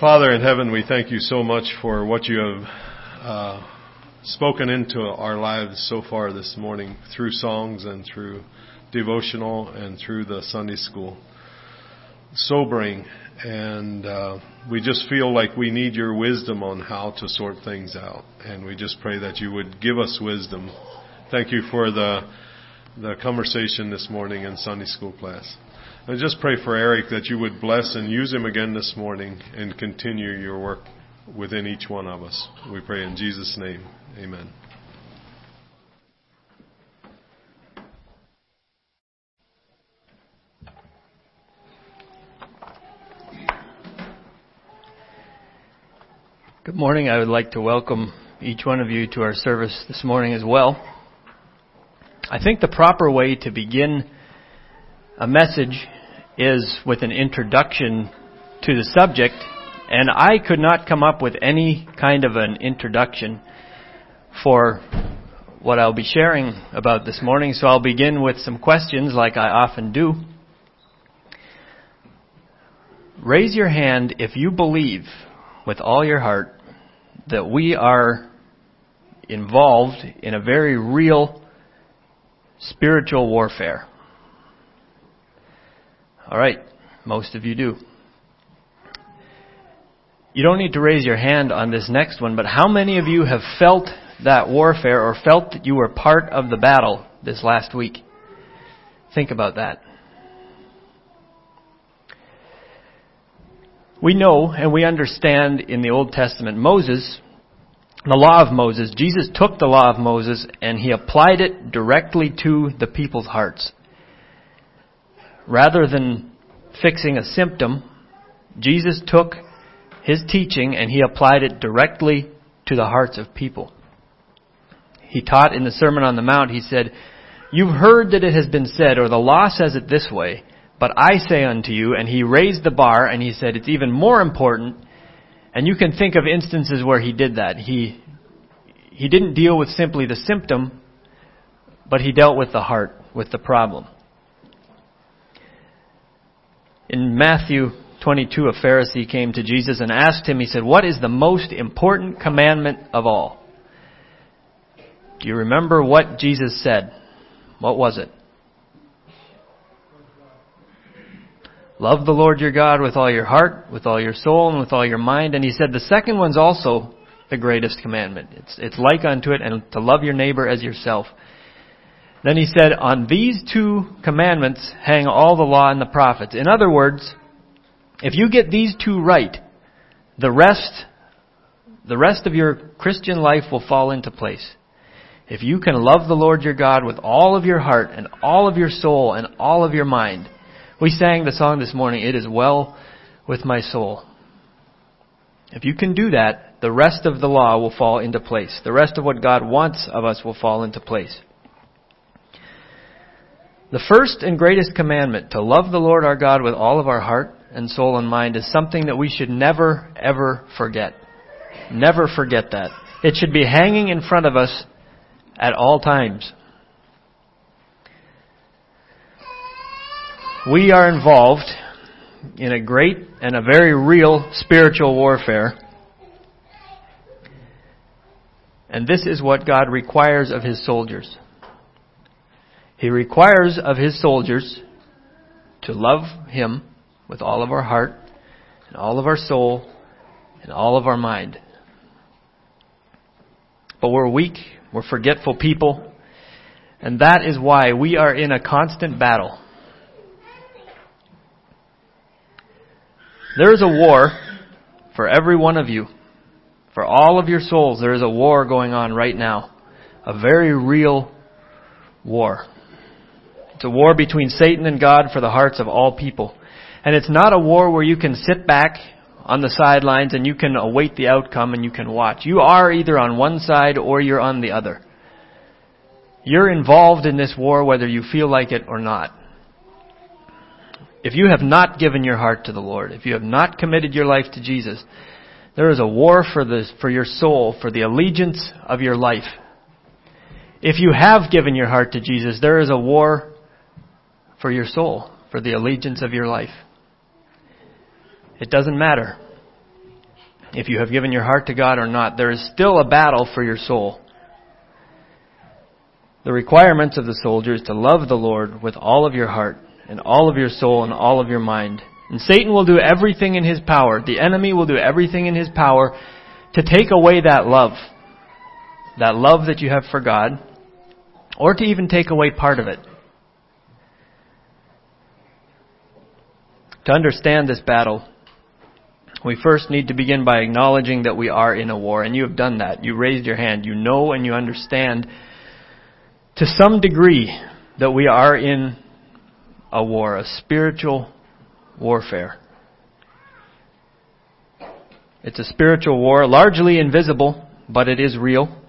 Father in heaven, we thank you so much for what you have uh, spoken into our lives so far this morning through songs and through devotional and through the Sunday school. Sobering, and uh, we just feel like we need your wisdom on how to sort things out. And we just pray that you would give us wisdom. Thank you for the the conversation this morning in Sunday school class. I just pray for Eric that you would bless and use him again this morning and continue your work within each one of us. We pray in Jesus' name. Amen. Good morning. I would like to welcome each one of you to our service this morning as well. I think the proper way to begin a message is with an introduction to the subject, and I could not come up with any kind of an introduction for what I'll be sharing about this morning, so I'll begin with some questions like I often do. Raise your hand if you believe with all your heart that we are involved in a very real spiritual warfare. All right, most of you do. You don't need to raise your hand on this next one, but how many of you have felt that warfare or felt that you were part of the battle this last week? Think about that. We know and we understand in the Old Testament Moses, the law of Moses, Jesus took the law of Moses and he applied it directly to the people's hearts rather than fixing a symptom, Jesus took his teaching and he applied it directly to the hearts of people. He taught in the Sermon on the Mount, he said, You've heard that it has been said, or the law says it this way, but I say unto you, and he raised the bar and he said, It's even more important, and you can think of instances where he did that. He, he didn't deal with simply the symptom, but he dealt with the heart, with the problem. In Matthew 22, a Pharisee came to Jesus and asked him, he said, What is the most important commandment of all? Do you remember what Jesus said? What was it? Love the Lord your God with all your heart, with all your soul, and with all your mind. And he said the second one's also the greatest commandment. It's, it's like unto it, and to love your neighbor as yourself. Then he said, On these two commandments hang all the law and the prophets. In other words, if you get these two right, the rest, the rest of your Christian life will fall into place. If you can love the Lord your God with all of your heart and all of your soul and all of your mind. We sang the song this morning, It is well with my soul. If you can do that, the rest of the law will fall into place. The rest of what God wants of us will fall into place. The first and greatest commandment, to love the Lord our God with all of our heart and soul and mind, is something that we should never, ever forget. Never forget that. It should be hanging in front of us at all times. We are involved in a great and a very real spiritual warfare. And this is what God requires of His soldiers. He requires of his soldiers to love him with all of our heart and all of our soul and all of our mind. But we're weak, we're forgetful people, and that is why we are in a constant battle. There is a war for every one of you. For all of your souls, there is a war going on right now. A very real war. It's a war between Satan and God for the hearts of all people. And it's not a war where you can sit back on the sidelines and you can await the outcome and you can watch. You are either on one side or you're on the other. You're involved in this war whether you feel like it or not. If you have not given your heart to the Lord, if you have not committed your life to Jesus, there is a war for the, for your soul, for the allegiance of your life. If you have given your heart to Jesus, there is a war for your soul, for the allegiance of your life. It doesn't matter. if you have given your heart to God or not, there is still a battle for your soul. The requirements of the soldier is to love the Lord with all of your heart and all of your soul and all of your mind. And Satan will do everything in his power. The enemy will do everything in his power to take away that love. That love that you have for God. Or to even take away part of it. To understand this battle, we first need to begin by acknowledging that we are in a war, and you have done that. You raised your hand. You know and you understand to some degree that we are in a war, a spiritual warfare. It's a spiritual war, largely invisible, but it is real.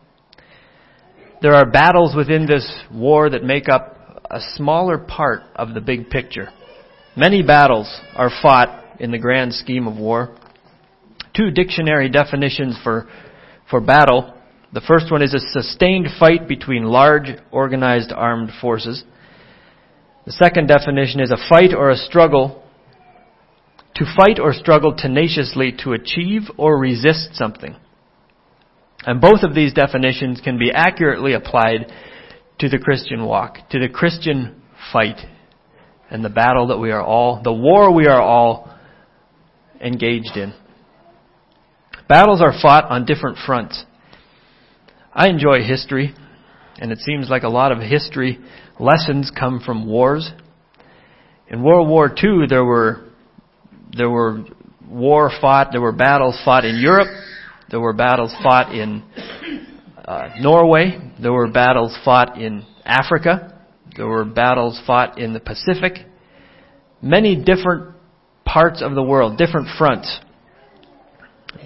There are battles within this war that make up a smaller part of the big picture. Many battles are fought in the grand scheme of war. Two dictionary definitions for, for battle. The first one is a sustained fight between large organized armed forces. The second definition is a fight or a struggle to fight or struggle tenaciously to achieve or resist something. And both of these definitions can be accurately applied to the Christian walk, to the Christian fight and the battle that we are all, the war we are all engaged in. Battles are fought on different fronts. I enjoy history, and it seems like a lot of history lessons come from wars. In World War II, there were there were war fought, there were battles fought in Europe, there were battles fought in uh, Norway, there were battles fought in Africa, there were battles fought in the Pacific. Many different parts of the world, different fronts.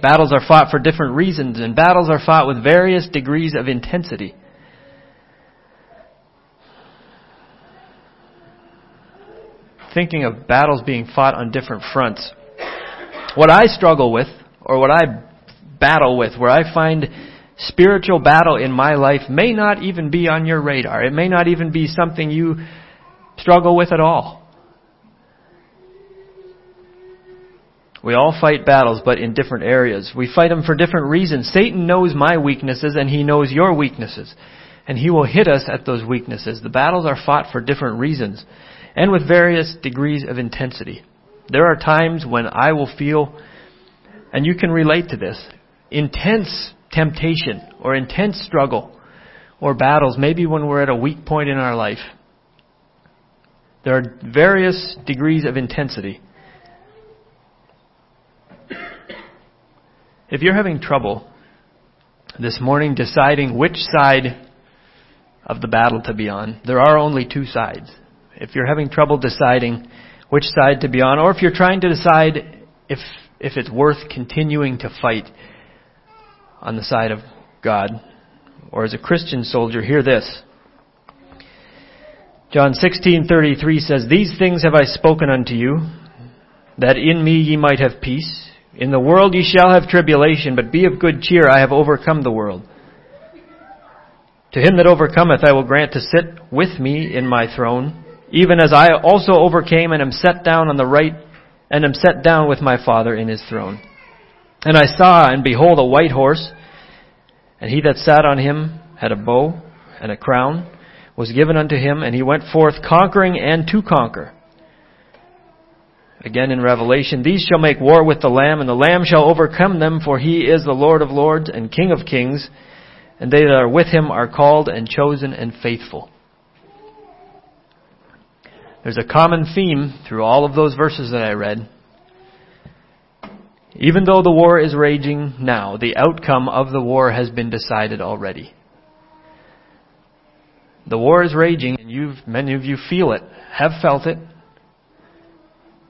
Battles are fought for different reasons, and battles are fought with various degrees of intensity. Thinking of battles being fought on different fronts. What I struggle with, or what I battle with, where I find spiritual battle in my life may not even be on your radar. It may not even be something you struggle with at all. We all fight battles, but in different areas. We fight them for different reasons. Satan knows my weaknesses and he knows your weaknesses. And he will hit us at those weaknesses. The battles are fought for different reasons and with various degrees of intensity. There are times when I will feel, and you can relate to this, intense temptation or intense struggle or battles, maybe when we're at a weak point in our life. There are various degrees of intensity. If you're having trouble this morning deciding which side of the battle to be on, there are only two sides. If you're having trouble deciding which side to be on, or if you're trying to decide if, if it's worth continuing to fight, on the side of God. Or as a Christian soldier, hear this. John 16:33 says, "These things have I spoken unto you, that in me ye might have peace. In the world ye shall have tribulation, but be of good cheer, I have overcome the world." To him that overcometh I will grant to sit with me in my throne, even as I also overcame and am set down on the right and am set down with my Father in his throne. And I saw, and behold, a white horse, and he that sat on him had a bow and a crown was given unto him, and he went forth conquering and to conquer. Again in Revelation, these shall make war with the Lamb, and the Lamb shall overcome them, for he is the Lord of lords and King of kings, and they that are with him are called and chosen and faithful. There's a common theme through all of those verses that I read. Even though the war is raging now, the outcome of the war has been decided already. The war is raging, and you've, many of you feel it, have felt it.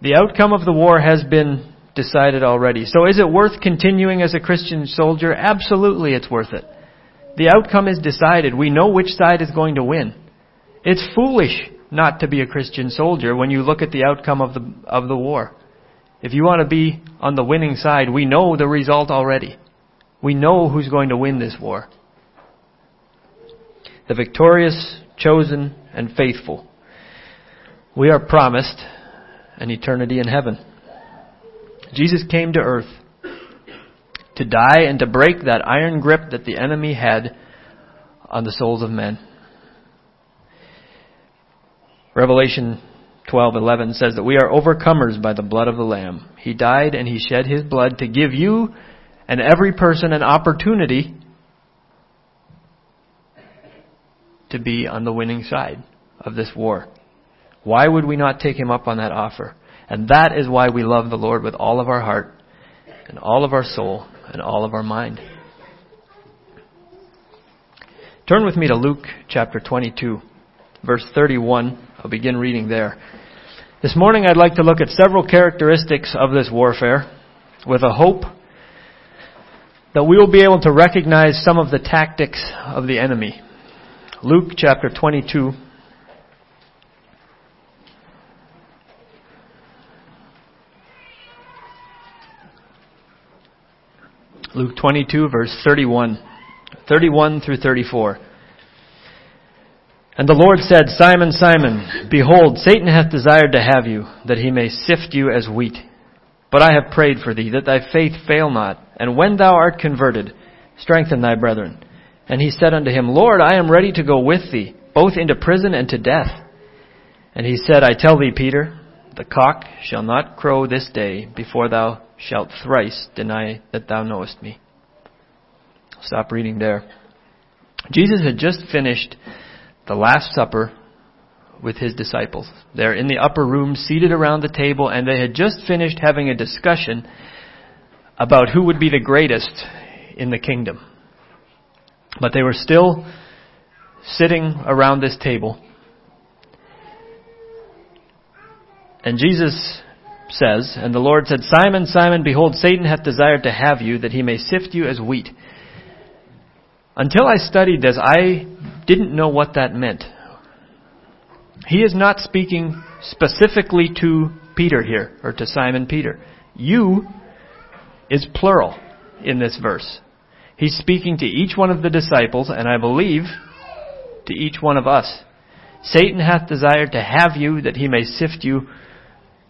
The outcome of the war has been decided already. So is it worth continuing as a Christian soldier? Absolutely it's worth it. The outcome is decided. We know which side is going to win. It's foolish not to be a Christian soldier when you look at the outcome of the, of the war. If you want to be on the winning side, we know the result already. We know who's going to win this war. The victorious, chosen, and faithful. We are promised an eternity in heaven. Jesus came to earth to die and to break that iron grip that the enemy had on the souls of men. Revelation 12:11 says that we are overcomers by the blood of the lamb. He died and he shed his blood to give you and every person an opportunity to be on the winning side of this war. Why would we not take him up on that offer? And that is why we love the Lord with all of our heart and all of our soul and all of our mind. Turn with me to Luke chapter 22, verse 31. I'll begin reading there. This morning I'd like to look at several characteristics of this warfare with a hope that we will be able to recognize some of the tactics of the enemy. Luke chapter 22, Luke 22 verse 31. 31 through 34. And the Lord said, Simon, Simon, behold, Satan hath desired to have you, that he may sift you as wheat. But I have prayed for thee, that thy faith fail not. And when thou art converted, strengthen thy brethren. And he said unto him, Lord, I am ready to go with thee, both into prison and to death. And he said, I tell thee, Peter, the cock shall not crow this day before thou shalt thrice deny that thou knowest me. Stop reading there. Jesus had just finished the Last Supper with his disciples. They're in the upper room, seated around the table, and they had just finished having a discussion about who would be the greatest in the kingdom. But they were still sitting around this table. And Jesus says, And the Lord said, Simon, Simon, behold, Satan hath desired to have you, that he may sift you as wheat. Until I studied this, I didn't know what that meant. He is not speaking specifically to Peter here, or to Simon Peter. You is plural in this verse. He's speaking to each one of the disciples, and I believe to each one of us. Satan hath desired to have you that he may sift you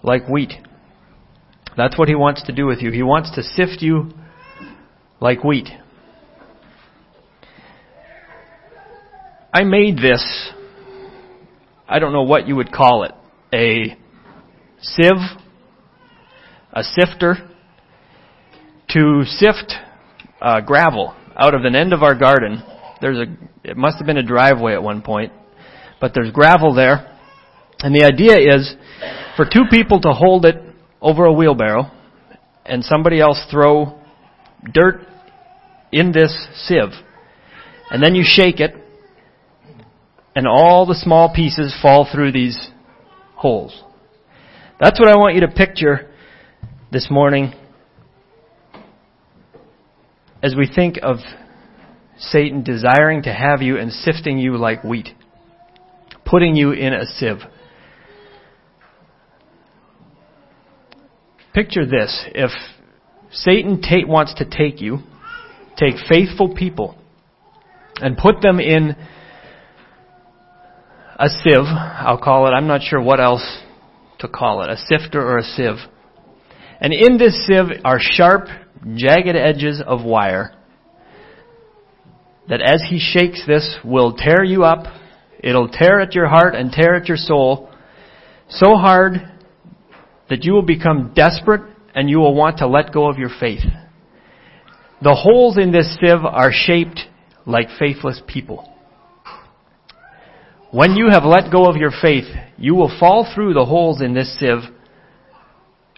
like wheat. That's what he wants to do with you. He wants to sift you like wheat. I made this, I don't know what you would call it, a sieve, a sifter, to sift uh, gravel out of an end of our garden. There's a, it must have been a driveway at one point, but there's gravel there. And the idea is for two people to hold it over a wheelbarrow and somebody else throw dirt in this sieve. And then you shake it and all the small pieces fall through these holes. That's what I want you to picture this morning as we think of Satan desiring to have you and sifting you like wheat, putting you in a sieve. Picture this. If Satan ta- wants to take you, take faithful people, and put them in a sieve, I'll call it, I'm not sure what else to call it, a sifter or a sieve. And in this sieve are sharp, jagged edges of wire that as he shakes this will tear you up. It'll tear at your heart and tear at your soul so hard that you will become desperate and you will want to let go of your faith. The holes in this sieve are shaped like faithless people. When you have let go of your faith, you will fall through the holes in this sieve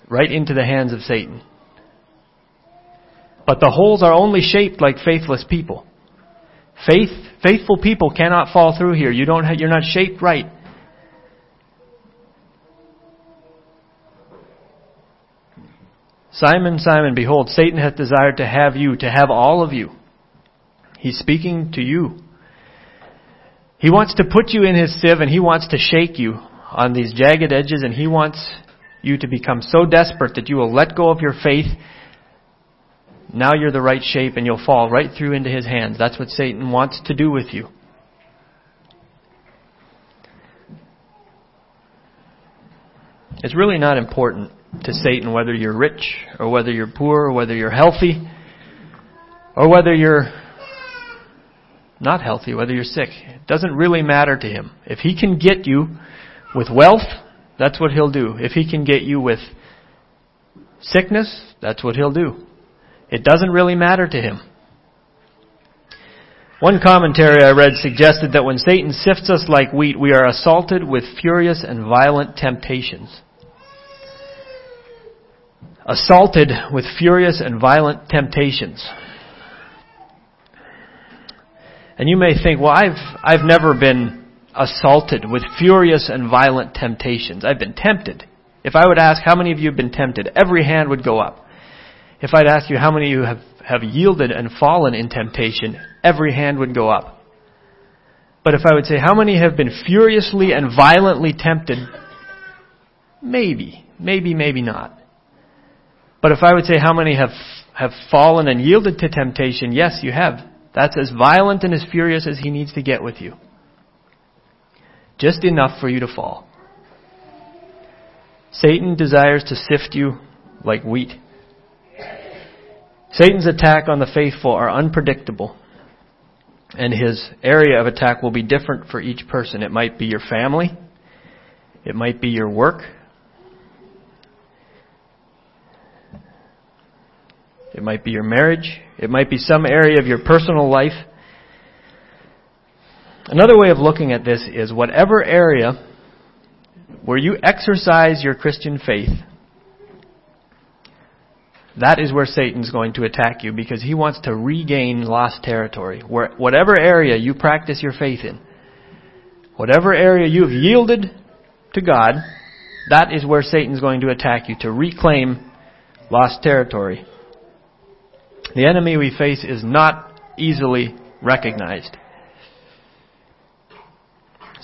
right into the hands of Satan. But the holes are only shaped like faithless people. Faith, faithful people cannot fall through here. You don't, you're not shaped right. Simon, Simon, behold, Satan hath desired to have you, to have all of you. He's speaking to you. He wants to put you in his sieve and he wants to shake you on these jagged edges and he wants you to become so desperate that you will let go of your faith. Now you're the right shape and you'll fall right through into his hands. That's what Satan wants to do with you. It's really not important to Satan whether you're rich or whether you're poor or whether you're healthy or whether you're not healthy, whether you're sick. It doesn't really matter to him. If he can get you with wealth, that's what he'll do. If he can get you with sickness, that's what he'll do. It doesn't really matter to him. One commentary I read suggested that when Satan sifts us like wheat, we are assaulted with furious and violent temptations. Assaulted with furious and violent temptations. And you may think, well, I've, I've never been assaulted with furious and violent temptations. I've been tempted. If I would ask how many of you have been tempted, every hand would go up. If I'd ask you how many of you have, have yielded and fallen in temptation, every hand would go up. But if I would say, how many have been furiously and violently tempted? Maybe. Maybe, maybe not. But if I would say, how many have, have fallen and yielded to temptation? Yes, you have. That's as violent and as furious as he needs to get with you. Just enough for you to fall. Satan desires to sift you like wheat. Satan's attack on the faithful are unpredictable and his area of attack will be different for each person. It might be your family, it might be your work, it might be your marriage, it might be some area of your personal life. Another way of looking at this is whatever area where you exercise your Christian faith, that is where Satan's going to attack you because he wants to regain lost territory. Where, whatever area you practice your faith in, whatever area you've yielded to God, that is where Satan's going to attack you to reclaim lost territory. The enemy we face is not easily recognized.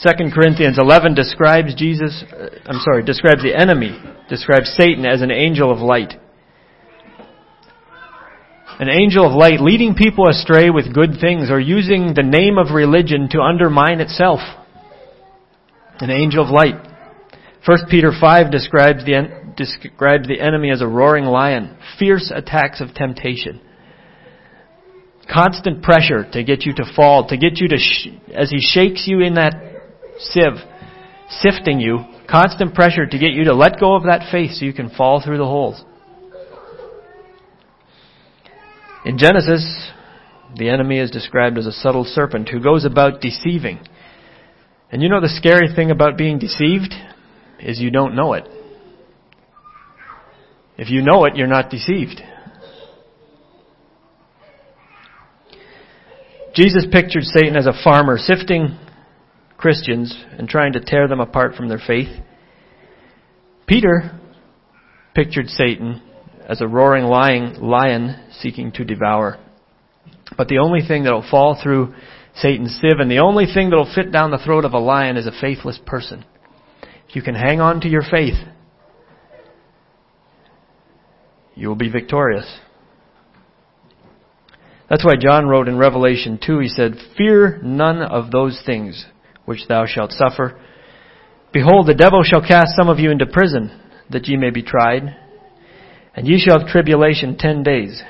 2 Corinthians 11 describes Jesus, uh, I'm sorry, describes the enemy, describes Satan as an angel of light an angel of light leading people astray with good things or using the name of religion to undermine itself. An angel of light. 1 Peter 5 describes the, describes the enemy as a roaring lion, fierce attacks of temptation. Constant pressure to get you to fall, to get you to, sh- as he shakes you in that sieve, sifting you, constant pressure to get you to let go of that faith so you can fall through the holes. In Genesis, the enemy is described as a subtle serpent who goes about deceiving. And you know the scary thing about being deceived is you don't know it. If you know it, you're not deceived. Jesus pictured Satan as a farmer sifting Christians and trying to tear them apart from their faith. Peter pictured Satan as a roaring lying lion seeking to devour. But the only thing that will fall through Satan's sieve and the only thing that will fit down the throat of a lion is a faithless person. If you can hang on to your faith, you will be victorious. That's why John wrote in Revelation 2, he said, Fear none of those things which thou shalt suffer. Behold, the devil shall cast some of you into prison, that ye may be tried, and ye shall have tribulation ten days.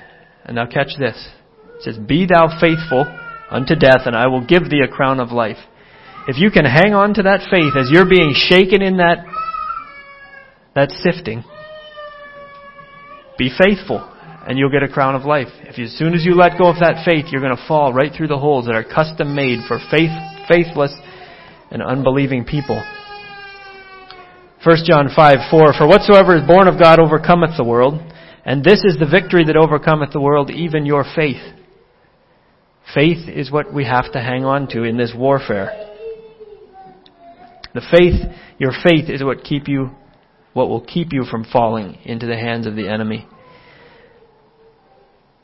And now catch this. It says, Be thou faithful unto death, and I will give thee a crown of life. If you can hang on to that faith as you're being shaken in that, that sifting, be faithful, and you'll get a crown of life. If you, as soon as you let go of that faith, you're going to fall right through the holes that are custom made for faith, faithless and unbelieving people. 1 John 5, 4, For whatsoever is born of God overcometh the world, and this is the victory that overcometh the world, even your faith. Faith is what we have to hang on to in this warfare. The faith, your faith is what keep you, what will keep you from falling into the hands of the enemy.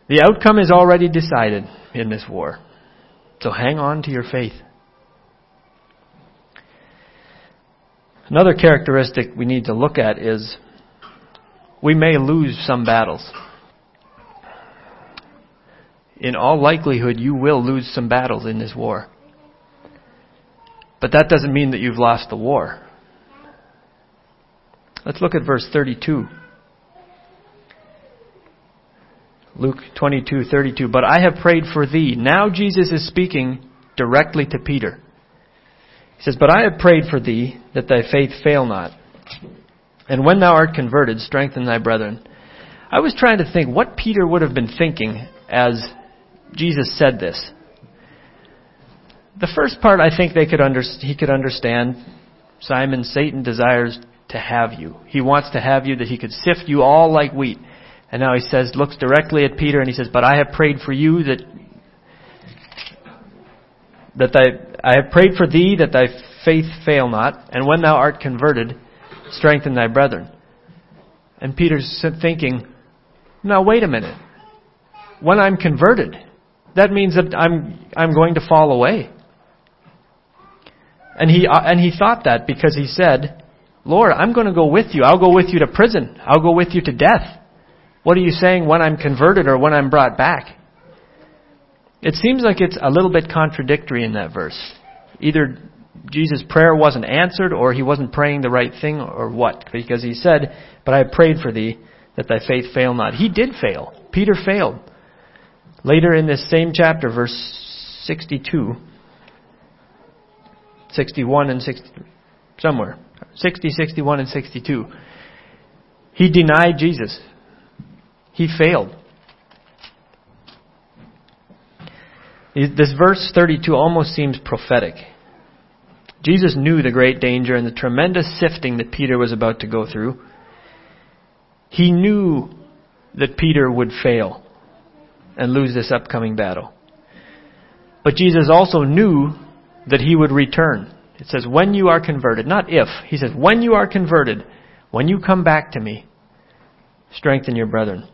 The outcome is already decided in this war. So hang on to your faith. Another characteristic we need to look at is we may lose some battles. In all likelihood, you will lose some battles in this war. But that doesn't mean that you've lost the war. Let's look at verse 32. Luke 22:32. But I have prayed for thee. Now Jesus is speaking directly to Peter. He says, But I have prayed for thee that thy faith fail not. And when thou art converted, strengthen thy brethren. I was trying to think what Peter would have been thinking as Jesus said this. The first part I think they could under, he could understand. Simon, Satan desires to have you. He wants to have you that he could sift you all like wheat. And now he says, looks directly at Peter and he says, But I have prayed for you that that thy I have prayed for thee that thy faith fail not, and when thou art converted, strengthen thy brethren. And Peter's thinking, now wait a minute. When I'm converted, that means that I'm I'm going to fall away. And he uh, and he thought that because he said, "Lord, I'm going to go with you. I'll go with you to prison. I'll go with you to death." What are you saying when I'm converted or when I'm brought back? It seems like it's a little bit contradictory in that verse. Either Jesus' prayer wasn't answered or he wasn't praying the right thing or what. Because he said, But I prayed for thee that thy faith fail not. He did fail. Peter failed. Later in this same chapter, verse 62, 61 and 60, somewhere, 60, 61 and 62, he denied Jesus. He failed. This verse 32 almost seems prophetic. Jesus knew the great danger and the tremendous sifting that Peter was about to go through. He knew that Peter would fail and lose this upcoming battle. But Jesus also knew that he would return. It says, when you are converted, not if. He says, when you are converted, when you come back to me, strengthen your brethren.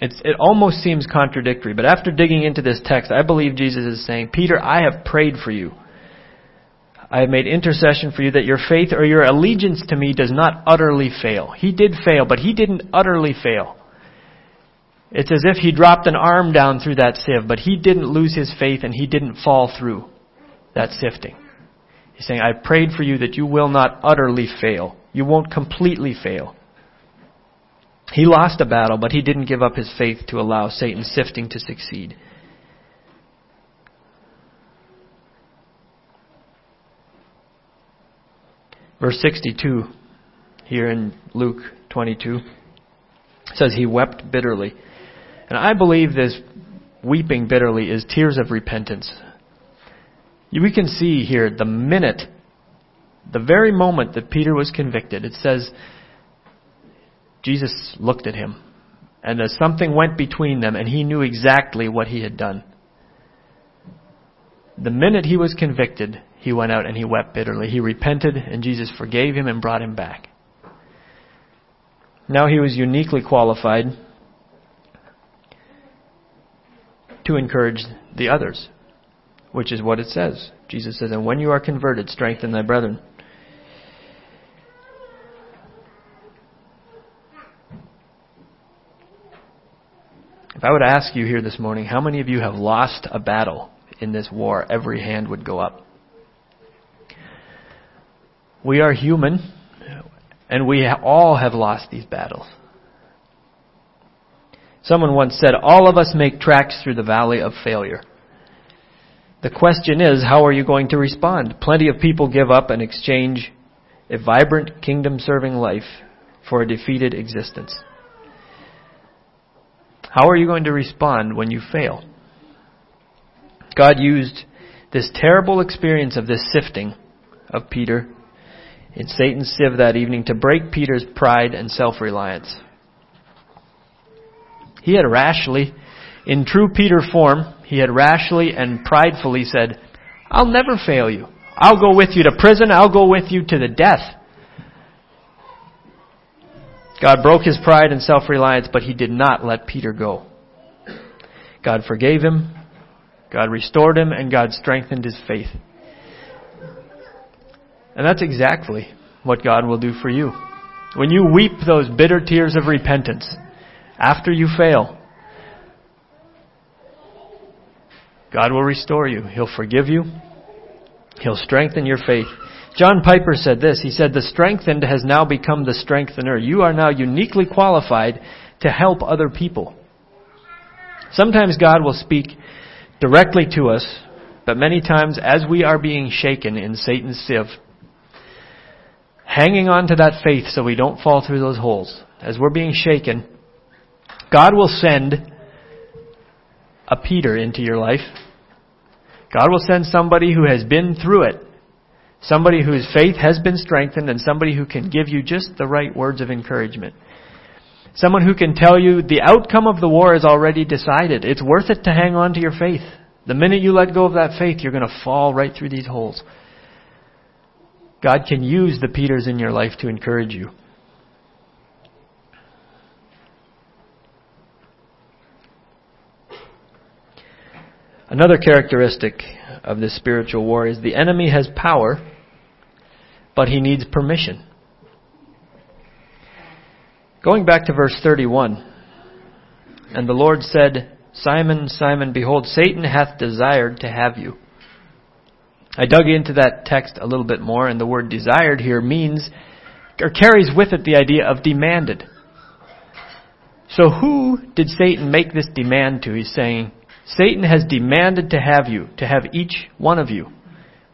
It's, it almost seems contradictory, but after digging into this text, I believe Jesus is saying, Peter, I have prayed for you. I have made intercession for you that your faith or your allegiance to me does not utterly fail. He did fail, but he didn't utterly fail. It's as if he dropped an arm down through that sieve, but he didn't lose his faith and he didn't fall through that sifting. He's saying, I prayed for you that you will not utterly fail. You won't completely fail. He lost a battle, but he didn't give up his faith to allow Satan's sifting to succeed. Verse 62 here in Luke 22 says he wept bitterly. And I believe this weeping bitterly is tears of repentance. We can see here the minute, the very moment that Peter was convicted, it says Jesus looked at him. And as something went between them, and he knew exactly what he had done. The minute he was convicted, he went out and he wept bitterly. He repented, and Jesus forgave him and brought him back. Now he was uniquely qualified to encourage the others, which is what it says. Jesus says, And when you are converted, strengthen thy brethren. If I would ask you here this morning, how many of you have lost a battle in this war? Every hand would go up. We are human, and we all have lost these battles. Someone once said, All of us make tracks through the valley of failure. The question is, how are you going to respond? Plenty of people give up and exchange a vibrant kingdom serving life for a defeated existence. How are you going to respond when you fail? God used this terrible experience of this sifting of Peter in Satan's sieve that evening to break Peter's pride and self reliance. He had rashly, in true Peter form, he had rashly and pridefully said, I'll never fail you. I'll go with you to prison. I'll go with you to the death. God broke his pride and self-reliance, but he did not let Peter go. God forgave him, God restored him, and God strengthened his faith. And that's exactly what God will do for you. When you weep those bitter tears of repentance after you fail, God will restore you. He'll forgive you. He'll strengthen your faith. John Piper said this. He said, The strengthened has now become the strengthener. You are now uniquely qualified to help other people. Sometimes God will speak directly to us, but many times as we are being shaken in Satan's sieve, hanging on to that faith so we don't fall through those holes, as we're being shaken, God will send a Peter into your life. God will send somebody who has been through it Somebody whose faith has been strengthened and somebody who can give you just the right words of encouragement. Someone who can tell you the outcome of the war is already decided. It's worth it to hang on to your faith. The minute you let go of that faith, you're going to fall right through these holes. God can use the Peters in your life to encourage you. Another characteristic of this spiritual war is the enemy has power but he needs permission. Going back to verse 31, and the Lord said, Simon, Simon, behold, Satan hath desired to have you. I dug into that text a little bit more, and the word desired here means, or carries with it the idea of demanded. So who did Satan make this demand to? He's saying, Satan has demanded to have you, to have each one of you.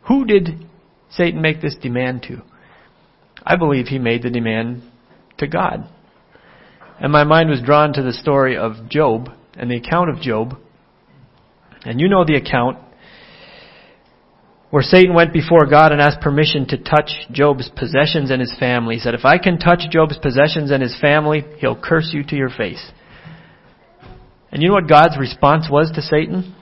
Who did Satan make this demand to? I believe he made the demand to God. And my mind was drawn to the story of Job and the account of Job. And you know the account where Satan went before God and asked permission to touch Job's possessions and his family. He said, If I can touch Job's possessions and his family, he'll curse you to your face. And you know what God's response was to Satan?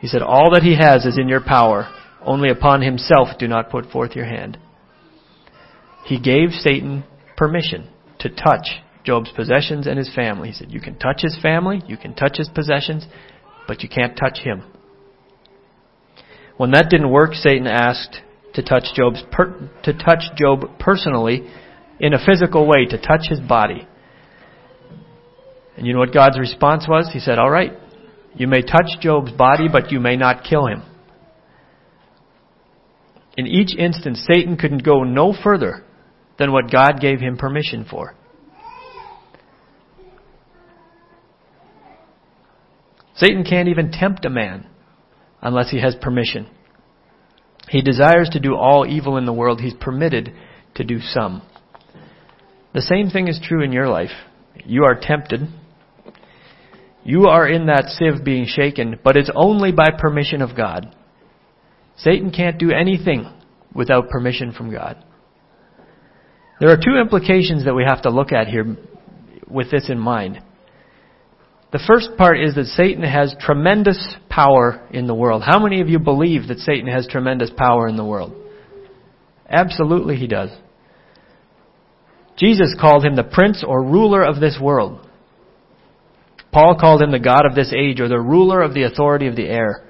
He said, All that he has is in your power. Only upon himself do not put forth your hand. He gave Satan permission to touch Job's possessions and his family. He said, You can touch his family, you can touch his possessions, but you can't touch him. When that didn't work, Satan asked to touch Job's per- to touch Job personally in a physical way, to touch his body. And you know what God's response was? He said, All right, you may touch Job's body, but you may not kill him. In each instance, Satan couldn't go no further than what God gave him permission for. Satan can't even tempt a man unless he has permission. He desires to do all evil in the world. He's permitted to do some. The same thing is true in your life. You are tempted you are in that sieve being shaken, but it's only by permission of God. Satan can't do anything without permission from God. There are two implications that we have to look at here with this in mind. The first part is that Satan has tremendous power in the world. How many of you believe that Satan has tremendous power in the world? Absolutely he does. Jesus called him the prince or ruler of this world. Paul called him the God of this age or the ruler of the authority of the air.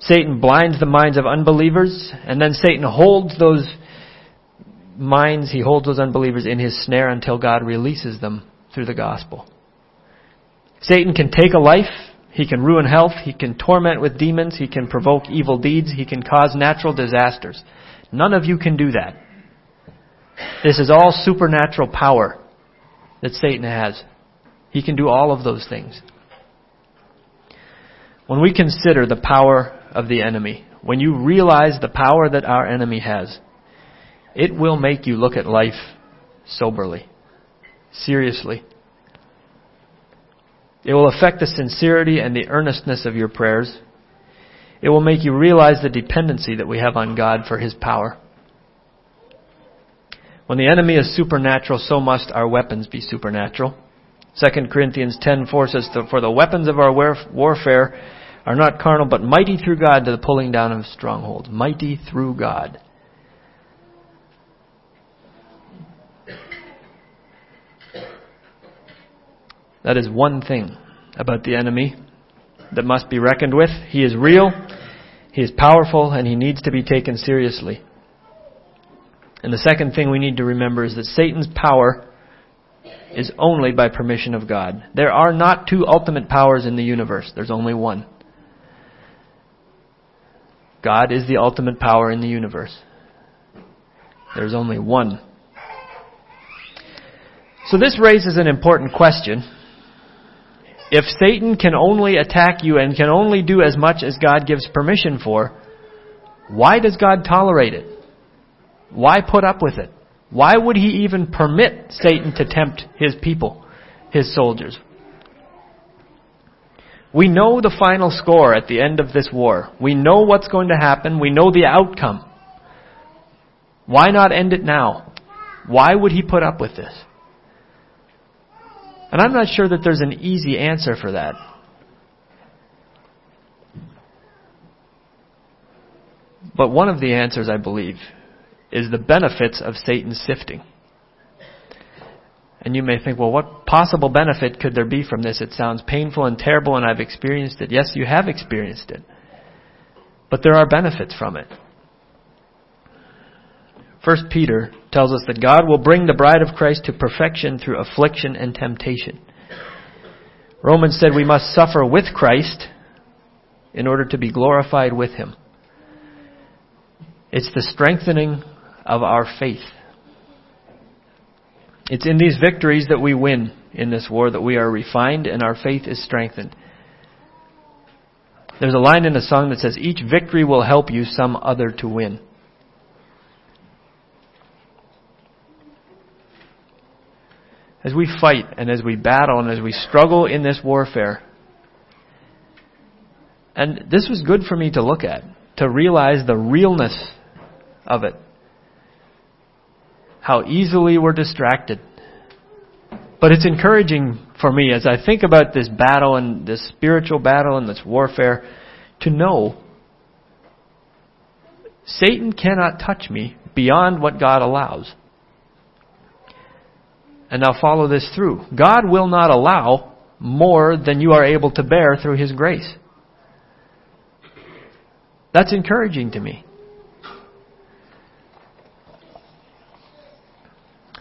Satan blinds the minds of unbelievers, and then Satan holds those minds, he holds those unbelievers in his snare until God releases them through the gospel. Satan can take a life, he can ruin health, he can torment with demons, he can provoke evil deeds, he can cause natural disasters. None of you can do that. This is all supernatural power that Satan has. He can do all of those things. When we consider the power of the enemy, when you realize the power that our enemy has, it will make you look at life soberly, seriously. It will affect the sincerity and the earnestness of your prayers. It will make you realize the dependency that we have on God for His power. When the enemy is supernatural, so must our weapons be supernatural. 2 Corinthians 10:4 says, "For the weapons of our warfare are not carnal, but mighty through God to the pulling down of strongholds." Mighty through God. That is one thing about the enemy that must be reckoned with. He is real, he is powerful, and he needs to be taken seriously. And the second thing we need to remember is that Satan's power is only by permission of God. There are not two ultimate powers in the universe. There's only one. God is the ultimate power in the universe. There's only one. So this raises an important question. If Satan can only attack you and can only do as much as God gives permission for, why does God tolerate it? Why put up with it? Why would he even permit Satan to tempt his people, his soldiers? We know the final score at the end of this war. We know what's going to happen. We know the outcome. Why not end it now? Why would he put up with this? And I'm not sure that there's an easy answer for that. But one of the answers, I believe, is the benefits of Satan's sifting. And you may think, well, what possible benefit could there be from this? It sounds painful and terrible, and I've experienced it. Yes, you have experienced it. But there are benefits from it. First Peter tells us that God will bring the bride of Christ to perfection through affliction and temptation. Romans said we must suffer with Christ in order to be glorified with him. It's the strengthening of our faith. It's in these victories that we win in this war that we are refined and our faith is strengthened. There's a line in a song that says, Each victory will help you some other to win. As we fight and as we battle and as we struggle in this warfare, and this was good for me to look at, to realize the realness of it how easily we're distracted. But it's encouraging for me as I think about this battle and this spiritual battle and this warfare to know Satan cannot touch me beyond what God allows. And now follow this through. God will not allow more than you are able to bear through His grace. That's encouraging to me.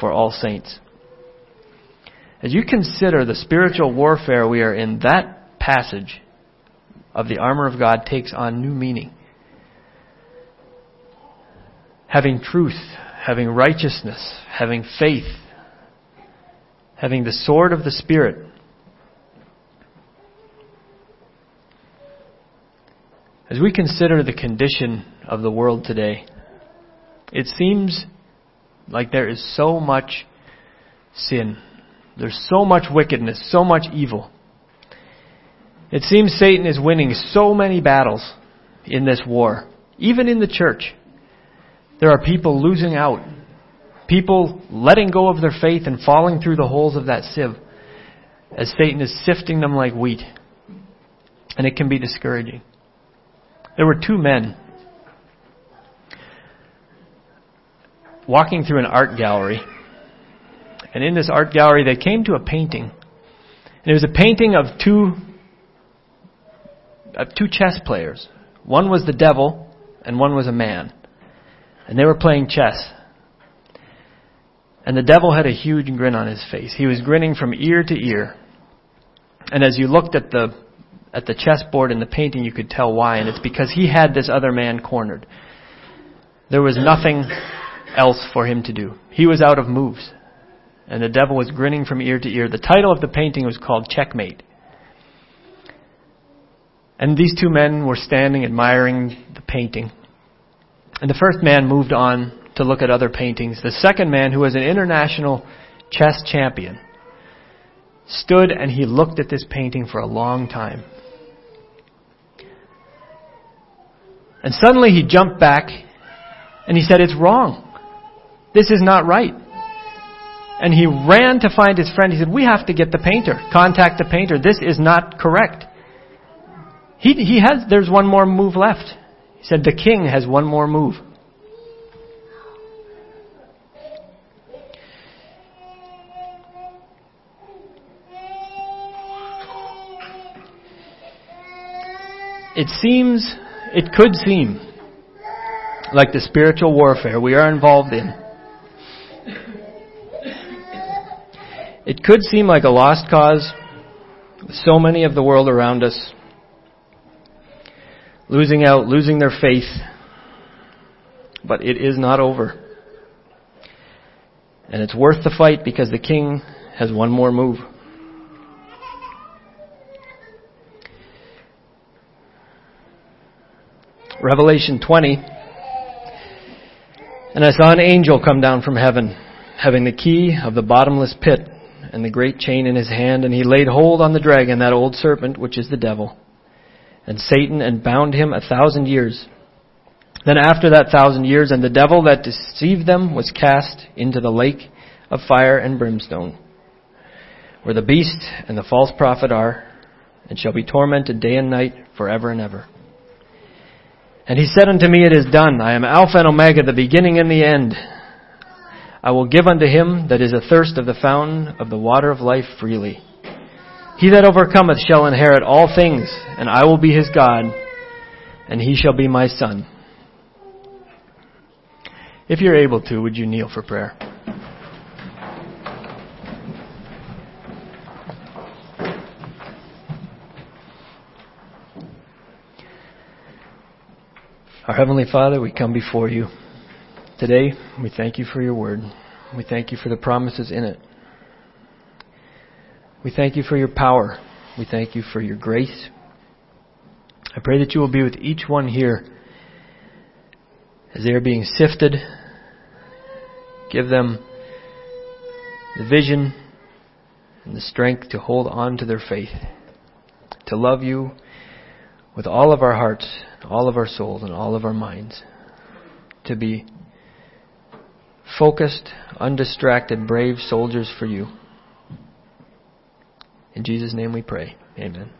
for all saints. As you consider the spiritual warfare we are in, that passage of the armor of God takes on new meaning. Having truth, having righteousness, having faith, having the sword of the Spirit. As we consider the condition of the world today, it seems like there is so much sin. There's so much wickedness, so much evil. It seems Satan is winning so many battles in this war. Even in the church, there are people losing out. People letting go of their faith and falling through the holes of that sieve as Satan is sifting them like wheat. And it can be discouraging. There were two men walking through an art gallery. And in this art gallery, they came to a painting. And it was a painting of two, of two chess players. One was the devil, and one was a man. And they were playing chess. And the devil had a huge grin on his face. He was grinning from ear to ear. And as you looked at the at the chessboard in the painting, you could tell why, and it's because he had this other man cornered. There was nothing else for him to do. He was out of moves. And the devil was grinning from ear to ear. The title of the painting was called Checkmate. And these two men were standing admiring the painting. And the first man moved on to look at other paintings. The second man, who was an international chess champion, stood and he looked at this painting for a long time. And suddenly he jumped back and he said, It's wrong. This is not right. And he ran to find his friend. He said, We have to get the painter. Contact the painter. This is not correct. He, he has, there's one more move left. He said, The king has one more move. It seems, it could seem like the spiritual warfare we are involved in. It could seem like a lost cause with so many of the world around us losing out, losing their faith. But it is not over. And it's worth the fight because the king has one more move. Revelation 20. And I saw an angel come down from heaven, having the key of the bottomless pit and the great chain in his hand, and he laid hold on the dragon, that old serpent, which is the devil, and Satan, and bound him a thousand years. Then after that thousand years, and the devil that deceived them was cast into the lake of fire and brimstone, where the beast and the false prophet are, and shall be tormented day and night forever and ever. And he said unto me, It is done. I am Alpha and Omega, the beginning and the end. I will give unto him that is athirst of the fountain of the water of life freely. He that overcometh shall inherit all things, and I will be his God, and he shall be my son. If you're able to, would you kneel for prayer? Our Heavenly Father, we come before you. Today, we thank you for your word. We thank you for the promises in it. We thank you for your power. We thank you for your grace. I pray that you will be with each one here as they are being sifted. Give them the vision and the strength to hold on to their faith, to love you with all of our hearts, all of our souls, and all of our minds, to be focused, undistracted, brave soldiers for you. In Jesus' name we pray. Amen.